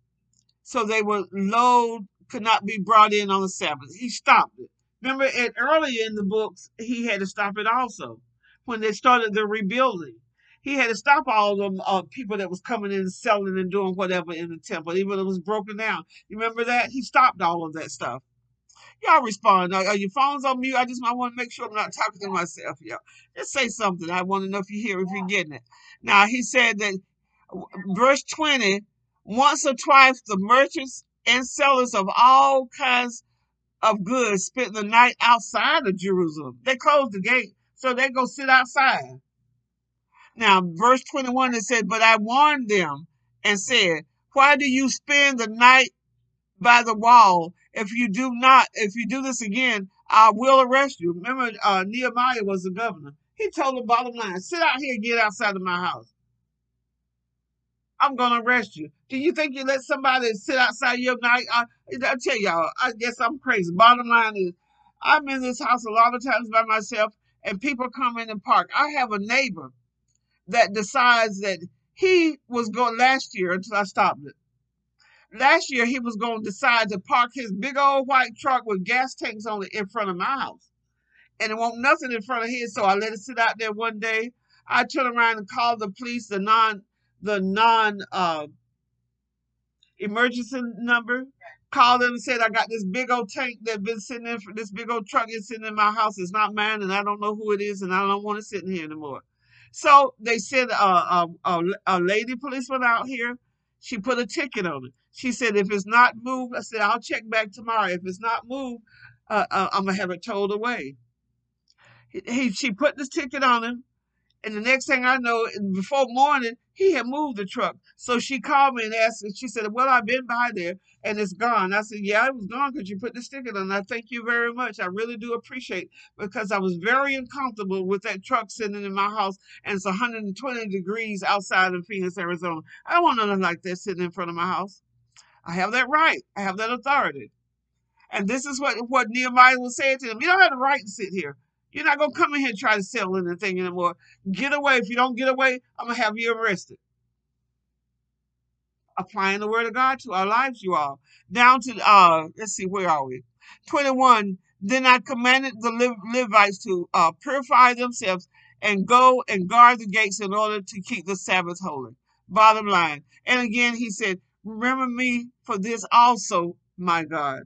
so they were load could not be brought in on the Sabbath. He stopped it. Remember, it earlier in the books, he had to stop it also when they started the rebuilding. He had to stop all them uh, people that was coming in selling and doing whatever in the temple, even though it was broken down. You remember that? He stopped all of that stuff. Y'all respond. Are, are your phones on mute? I just I want to make sure I'm not talking to myself. Y'all just say something. I want to know if you hear, if you're getting it. Now he said that verse 20, once or twice the merchants and sellers of all kinds of goods spent the night outside of Jerusalem. They closed the gate, so they go sit outside. Now, verse 21, it said, But I warned them and said, Why do you spend the night by the wall? If you do not, if you do this again, I will arrest you. Remember, uh, Nehemiah was the governor. He told the bottom line, sit out here, get outside of my house. I'm gonna arrest you. Do you think you let somebody sit outside your night? I, I tell y'all, I guess I'm crazy. Bottom line is, I'm in this house a lot of times by myself, and people come in and park. I have a neighbor that decides that he was going last year until I stopped it. Last year, he was going to decide to park his big old white truck with gas tanks on it in front of my house. And it won't nothing in front of his, so I let it sit out there one day. I turn around and call the police, the non the non uh, emergency number. Called them and said, I got this big old tank that's been sitting in for this big old truck is sitting in my house. It's not mine, and I don't know who it is, and I don't want it sitting here anymore. So they sent a, a, a, a lady policeman out here. She put a ticket on it. She said, if it's not moved, I said, I'll check back tomorrow. If it's not moved, uh, uh, I'm going to have it towed away. He, he, she put this ticket on him. And the next thing I know, before morning, he had moved the truck. So she called me and asked, and she said, Well, I've been by there and it's gone. I said, Yeah, it was gone because you put the sticker on. I thank you very much. I really do appreciate because I was very uncomfortable with that truck sitting in my house and it's 120 degrees outside of Phoenix, Arizona. I don't want nothing like that sitting in front of my house. I have that right, I have that authority. And this is what, what Nehemiah was saying to them. You don't have the right to sit here. You're not gonna come in here and try to sell anything anymore. Get away. If you don't get away, I'm gonna have you arrested. Applying the word of God to our lives, you all. Down to uh, let's see, where are we? 21. Then I commanded the Levites to uh, purify themselves and go and guard the gates in order to keep the Sabbath holy. Bottom line. And again, he said, Remember me for this also, my God.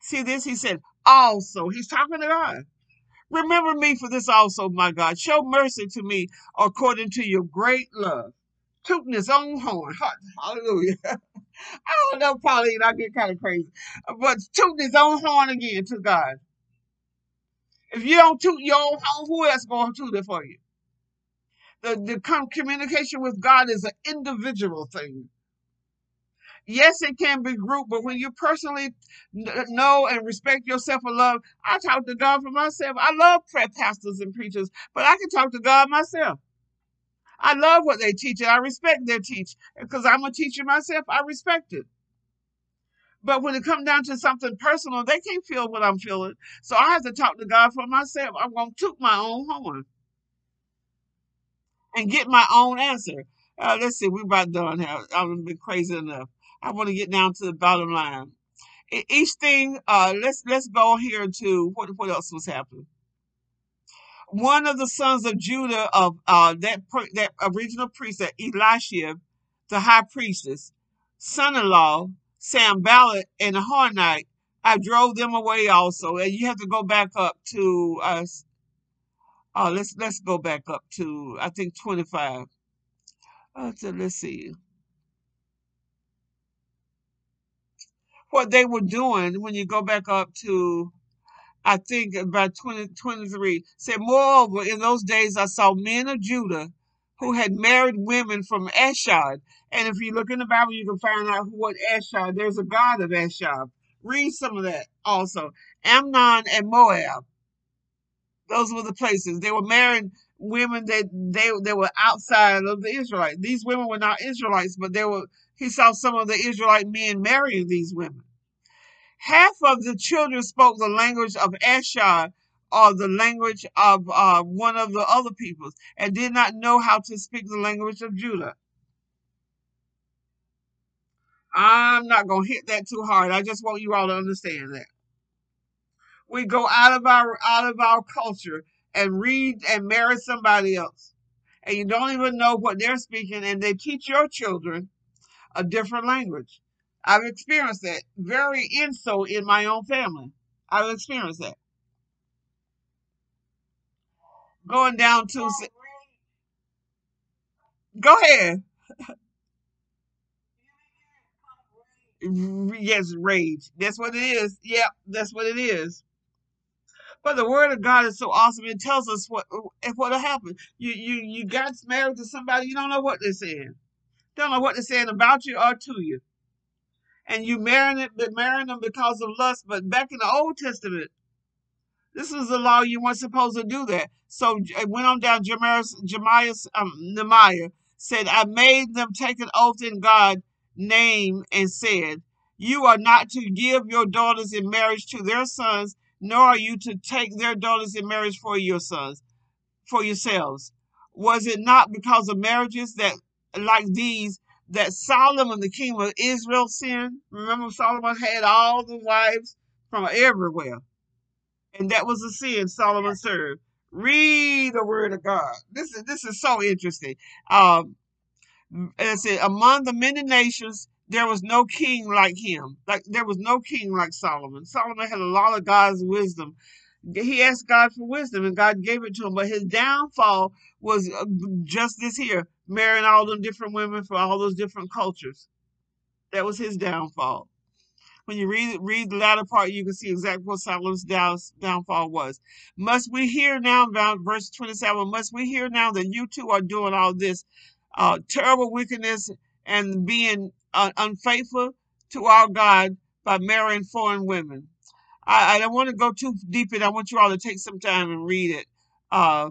See this? He said, also. He's talking to God. Remember me for this also, my God. Show mercy to me according to your great love. Tooting his own horn. Hallelujah. I don't know, Pauline, I get kind of crazy. But tooting his own horn again to God. If you don't toot your own horn, who else going to toot it for you? The, the communication with God is an individual thing. Yes, it can be group, but when you personally know and respect yourself and love, I talk to God for myself. I love pastors and preachers, but I can talk to God myself. I love what they teach and I respect their teach because I'm a teacher myself. I respect it. But when it comes down to something personal, they can't feel what I'm feeling. So I have to talk to God for myself. I'm going to toot my own horn and get my own answer. Uh, let's see, we're about done here. I've been crazy enough. I want to get down to the bottom line. Each thing, uh, let's let's go here to what what else was happening. One of the sons of Judah of uh, that that original priest, that Elisha, the high priestess, son-in-law, Sanballat and the Horonite, I drove them away also. And you have to go back up to us. Uh, uh, let's let's go back up to I think twenty five. Uh, let's see. What they were doing when you go back up to I think about 2023 said, Moreover, in those days I saw men of Judah who had married women from Ashdod. And if you look in the Bible, you can find out what Ashdod, there's a god of Ashdod. Read some of that also. Ammon and Moab. Those were the places. They were marrying women that they they were outside of the Israelites. These women were not Israelites, but they were. He saw some of the Israelite men marrying these women. Half of the children spoke the language of Asher or the language of uh, one of the other peoples and did not know how to speak the language of Judah. I'm not going to hit that too hard. I just want you all to understand that. We go out of our out of our culture and read and marry somebody else. And you don't even know what they're speaking and they teach your children a different language. I've experienced that very inso in my own family. I've experienced that. Going down to go ahead. yes, rage. That's what it is. Yep, that's what it is. But the word of God is so awesome. It tells us what if what'll happen. You you you got married to somebody. You don't know what they're saying. Don't know what they're saying about you or to you. And you marrying it, marrying them because of lust. But back in the Old Testament, this was the law. You weren't supposed to do that. So it went on down. Jeremiah, um, Nehemiah said, "I made them take an oath in God name and said, You are not to give your daughters in marriage to their sons, nor are you to take their daughters in marriage for your sons, for yourselves. Was it not because of marriages that like these that Solomon, the king of Israel, sinned? Remember, Solomon had all the wives from everywhere. And that was a sin Solomon served. Read the word of God. This is this is so interesting. Um, it said, among the many nations, there was no king like him. Like there was no king like Solomon. Solomon had a lot of God's wisdom. He asked God for wisdom, and God gave it to him. But his downfall was uh, just this here, marrying all them different women from all those different cultures. That was his downfall. When you read read the latter part, you can see exactly what Solomon's down, downfall was. Must we hear now, verse 27, must we hear now that you two are doing all this uh, terrible wickedness and being uh, unfaithful to our God by marrying foreign women. I, I don't want to go too deep in. I want you all to take some time and read it. Uh,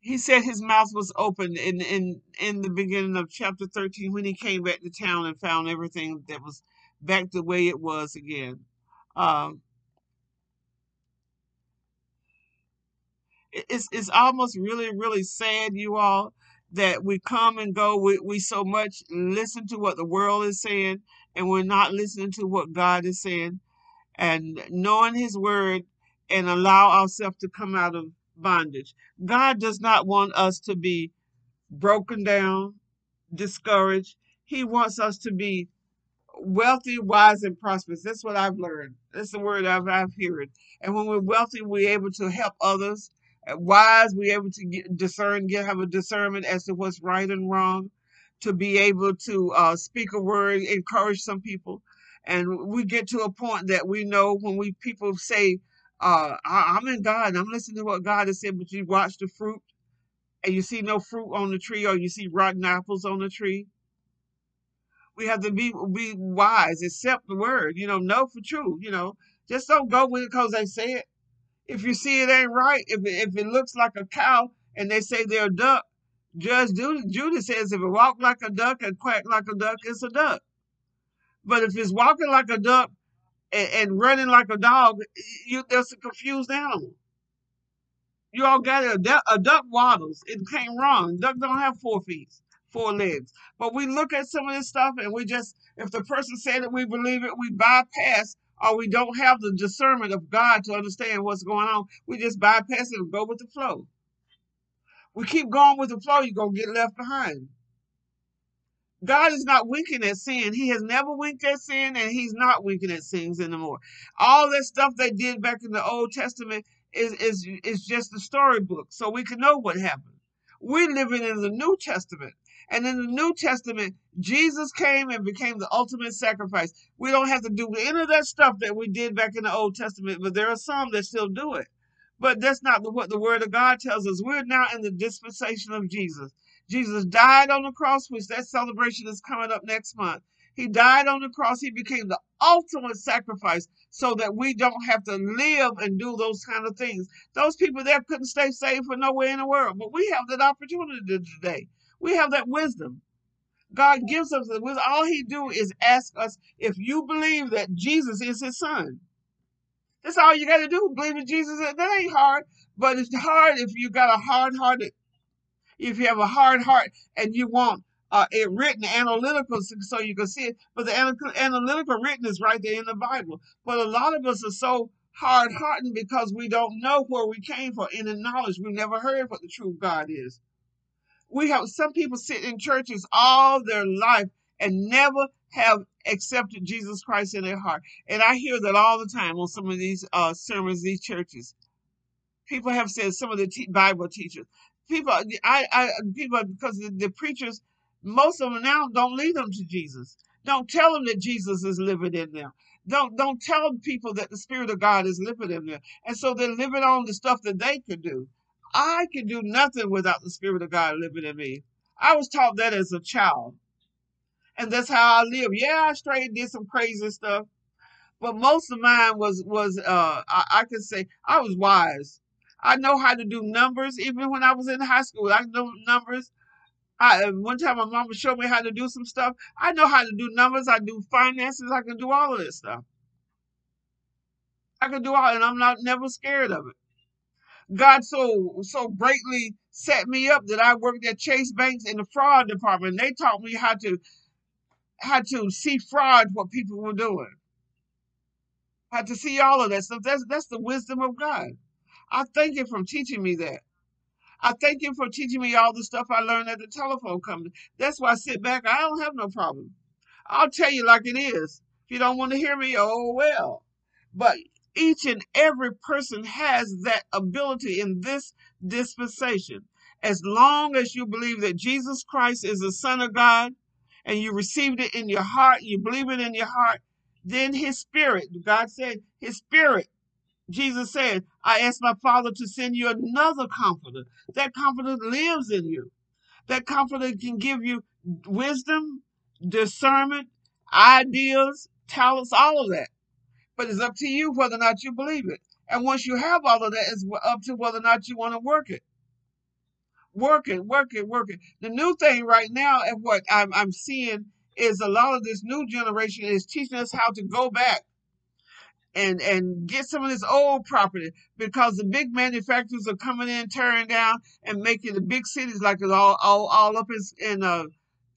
he said his mouth was open in, in in the beginning of chapter 13 when he came back to town and found everything that was back the way it was again. Um, it's it's almost really really sad, you all, that we come and go. We we so much listen to what the world is saying, and we're not listening to what God is saying, and knowing His word, and allow ourselves to come out of bondage. God does not want us to be broken down, discouraged. He wants us to be wealthy, wise, and prosperous. That's what I've learned. That's the word I've, I've heard. And when we're wealthy, we're able to help others wise, we able to get, discern, get have a discernment as to what's right and wrong, to be able to uh, speak a word, encourage some people, and we get to a point that we know when we people say, uh, I, "I'm in God, and I'm listening to what God has said," but you watch the fruit, and you see no fruit on the tree, or you see rotten apples on the tree. We have to be be wise, accept the word, you know, know for true, you know. Just don't go with it because they say it if you see it ain't right, if it, if it looks like a cow and they say they're a duck, Judge Judy says if it walk like a duck and quack like a duck, it's a duck. But if it's walking like a duck and, and running like a dog, you there's a confused animal. You all got it. A duck, a duck waddles. It came wrong. Duck don't have four feet, four legs. But we look at some of this stuff and we just, if the person said it, we believe it, we bypass or we don't have the discernment of God to understand what's going on. We just bypass it and go with the flow. We keep going with the flow, you're going to get left behind. God is not winking at sin. He has never winked at sin, and He's not winking at sins anymore. All that stuff they did back in the Old Testament is, is, is just a storybook, so we can know what happened. We're living in the New Testament. And in the New Testament, Jesus came and became the ultimate sacrifice. We don't have to do any of that stuff that we did back in the Old Testament, but there are some that still do it. But that's not what the Word of God tells us. We're now in the dispensation of Jesus. Jesus died on the cross, which that celebration is coming up next month. He died on the cross. He became the ultimate sacrifice so that we don't have to live and do those kind of things. Those people there couldn't stay safe for nowhere in the world, but we have that opportunity today. We have that wisdom. God gives us the wisdom. All He do is ask us if you believe that Jesus is His Son. That's all you got to do. Believe in Jesus. That ain't hard, but it's hard if you got a hard-hearted if you have a hard heart and you want uh, it written analytical so you can see it. But the analytical written is right there in the Bible. But a lot of us are so hard hearted because we don't know where we came from in the knowledge. We've never heard what the true God is. We have some people sit in churches all their life and never have accepted Jesus Christ in their heart. And I hear that all the time on some of these uh, sermons, these churches. People have said some of the te- Bible teachers, people, I, I, people, because the, the preachers, most of them now don't lead them to Jesus. Don't tell them that Jesus is living in them. Don't don't tell people that the Spirit of God is living in them. And so they're living on the stuff that they can do. I can do nothing without the Spirit of God living in me. I was taught that as a child. And that's how I live. Yeah, I straight did some crazy stuff. But most of mine was was uh I, I could say I was wise. I know how to do numbers. Even when I was in high school, I know numbers. I, one time my mama showed me how to do some stuff. I know how to do numbers. I do finances. I can do all of this stuff. I can do all, and I'm not never scared of it. God so so greatly set me up that I worked at Chase Banks in the fraud department. They taught me how to how to see fraud what people were doing. How to see all of that stuff. That's that's the wisdom of God. I thank you for teaching me that. I thank you for teaching me all the stuff I learned at the telephone company. That's why I sit back. I don't have no problem. I'll tell you like it is. If you don't want to hear me, oh well. But each and every person has that ability in this dispensation. As long as you believe that Jesus Christ is the Son of God and you received it in your heart, you believe it in your heart, then His Spirit, God said, His Spirit Jesus said, I asked my Father to send you another comforter. That comforter lives in you. That comforter can give you wisdom, discernment, ideas, talents, all of that. But it's up to you whether or not you believe it. And once you have all of that, it's up to whether or not you want to work it. Work it, work it, work it. The new thing right now, and what I'm, I'm seeing is a lot of this new generation is teaching us how to go back and and get some of this old property because the big manufacturers are coming in, tearing down, and making the big cities like it all all, all up in, in uh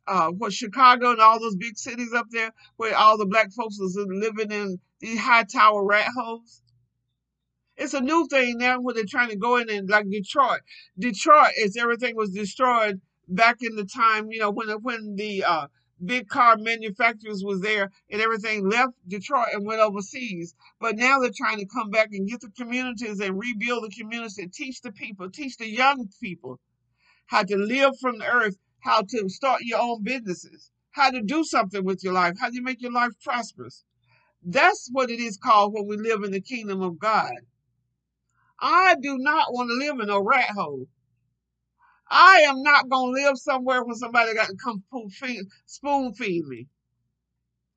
uh what Chicago and all those big cities up there where all the black folks is living in these high tower rat holes. It's a new thing now where they're trying to go in and like Detroit. Detroit is everything was destroyed back in the time, you know, when when the uh big car manufacturers was there and everything left Detroit and went overseas. But now they're trying to come back and get the communities and rebuild the communities and teach the people, teach the young people how to live from the earth, how to start your own businesses, how to do something with your life, how to make your life prosperous. That's what it is called when we live in the kingdom of God. I do not want to live in a rat hole. I am not going to live somewhere where somebody got to come spoon feed me.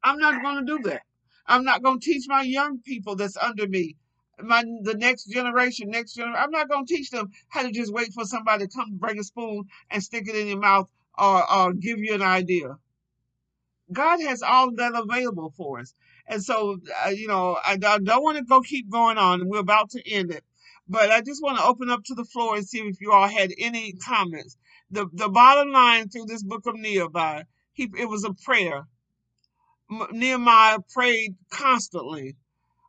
I'm not going to do that. I'm not going to teach my young people that's under me, my the next generation, next generation. I'm not going to teach them how to just wait for somebody to come bring a spoon and stick it in your mouth or, or give you an idea. God has all that available for us. And so, uh, you know, I, I don't want to go keep going on, we're about to end it. But I just want to open up to the floor and see if you all had any comments. The the bottom line through this book of Nehemiah, he, it was a prayer. Nehemiah prayed constantly.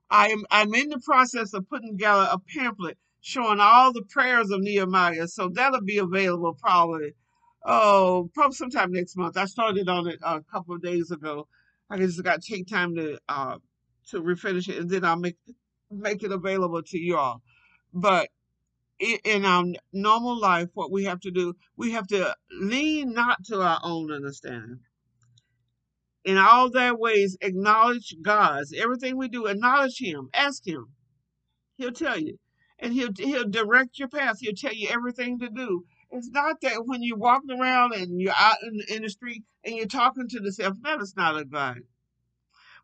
I am I'm in the process of putting together a pamphlet showing all the prayers of Nehemiah. So that'll be available probably oh probably sometime next month. I started on it a couple of days ago. I just got to take time to uh to refinish it and then I'll make make it available to you all. But in our normal life, what we have to do, we have to lean not to our own understanding. In all their ways, acknowledge God's. Everything we do, acknowledge Him. Ask Him. He'll tell you. and he'll he'll direct your path. He'll tell you everything to do. It's not that when you're walking around and you're out in the, in the street and you're talking to yourself, that is not a God.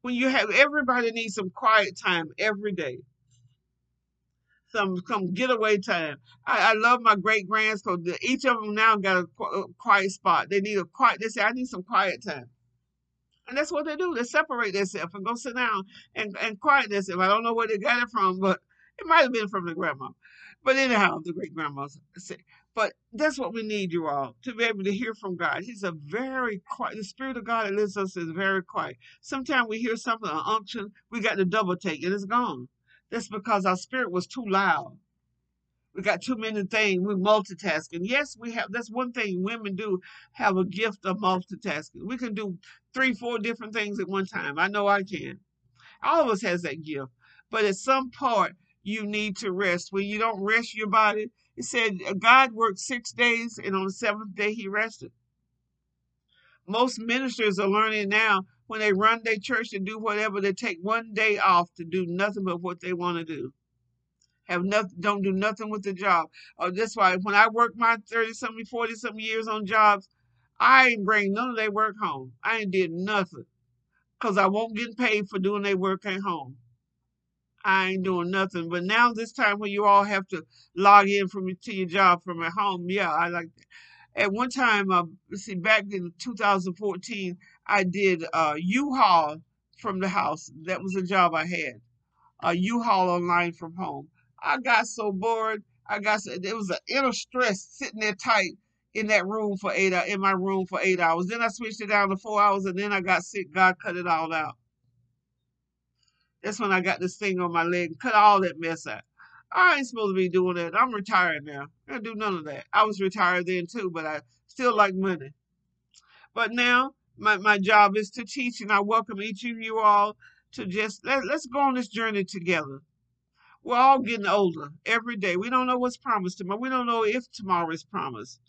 When you have everybody needs some quiet time every day some some getaway time. I, I love my great grands each of them now got a, a quiet spot. They need a quiet. They say I need some quiet time, and that's what they do. They separate themselves and go sit down and and quiet themselves. I don't know where they got it from, but it might have been from the grandma. But anyhow, the great grandmas say. But that's what we need, you all, to be able to hear from God. He's a very quiet. The Spirit of God that lives us is very quiet. Sometimes we hear something, an unction, we got to double take, and it's gone. That's because our spirit was too loud. We got too many things. We're multitasking. Yes, we have. That's one thing women do have a gift of multitasking. We can do three, four different things at one time. I know I can. All of us has that gift. But at some part, you need to rest. When you don't rest your body, it said uh, God worked six days, and on the seventh day he rested. Most ministers are learning now when they run their church to do whatever, they take one day off to do nothing but what they want to do. Have nothing, don't do nothing with the job. Oh, that's why when I worked my 30 something, 40 something years on jobs, I ain't bring none of their work home. I ain't did nothing. Cause I won't get paid for doing their work at home. I ain't doing nothing. But now this time when you all have to log in from to your job from at home, yeah, I like that. At one time, uh, see, back in 2014, I did uh, U-Haul from the house. That was a job I had. A U-Haul online from home. I got so bored. I got so, was an inner stress sitting there tight in that room for eight in my room for eight hours. Then I switched it down to four hours, and then I got sick. God cut it all out. That's when I got this thing on my leg, and cut all that mess out. I ain't supposed to be doing that. I'm retired now. I don't do none of that. I was retired then too, but I still like money. But now my, my job is to teach, and I welcome each of you all to just let, let's go on this journey together. We're all getting older every day. We don't know what's promised tomorrow. We don't know if tomorrow is promised.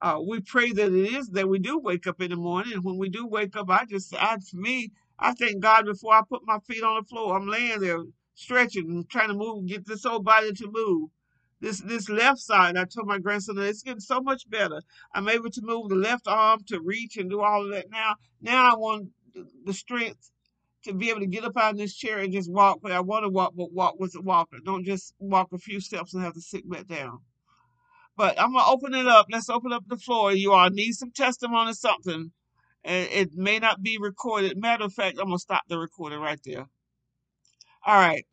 Uh, we pray that it is that we do wake up in the morning. And when we do wake up, I just, I, for me, I thank God before I put my feet on the floor. I'm laying there stretching and trying to move, get this whole body to move. This this left side, I told my grandson it's getting so much better. I'm able to move the left arm to reach and do all of that now. Now I want the strength to be able to get up out of this chair and just walk where I want to walk, but walk with a walker. Don't just walk a few steps and have to sit back down. But I'm gonna open it up. Let's open up the floor. You all need some testimony, something. And it may not be recorded. Matter of fact, I'm gonna stop the recording right there. All right.